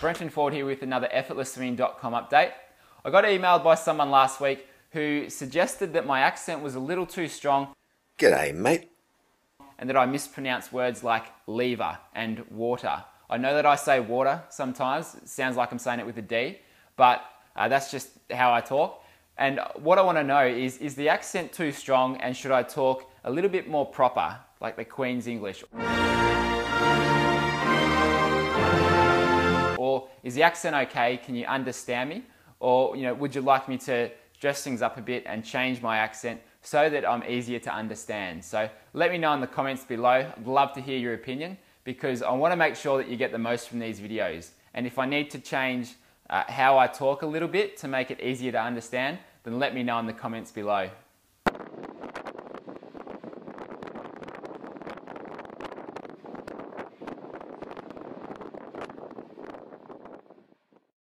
Brenton Ford here with another effortlessswimming.com update. I got emailed by someone last week who suggested that my accent was a little too strong G'day, mate. and that I mispronounce words like lever and water. I know that I say water sometimes, it sounds like I'm saying it with a D, but uh, that's just how I talk. And what I want to know is is the accent too strong and should I talk a little bit more proper, like the Queen's English? Is the accent okay? Can you understand me? Or you know, would you like me to dress things up a bit and change my accent so that I'm easier to understand? So let me know in the comments below. I'd love to hear your opinion because I want to make sure that you get the most from these videos. And if I need to change uh, how I talk a little bit to make it easier to understand, then let me know in the comments below.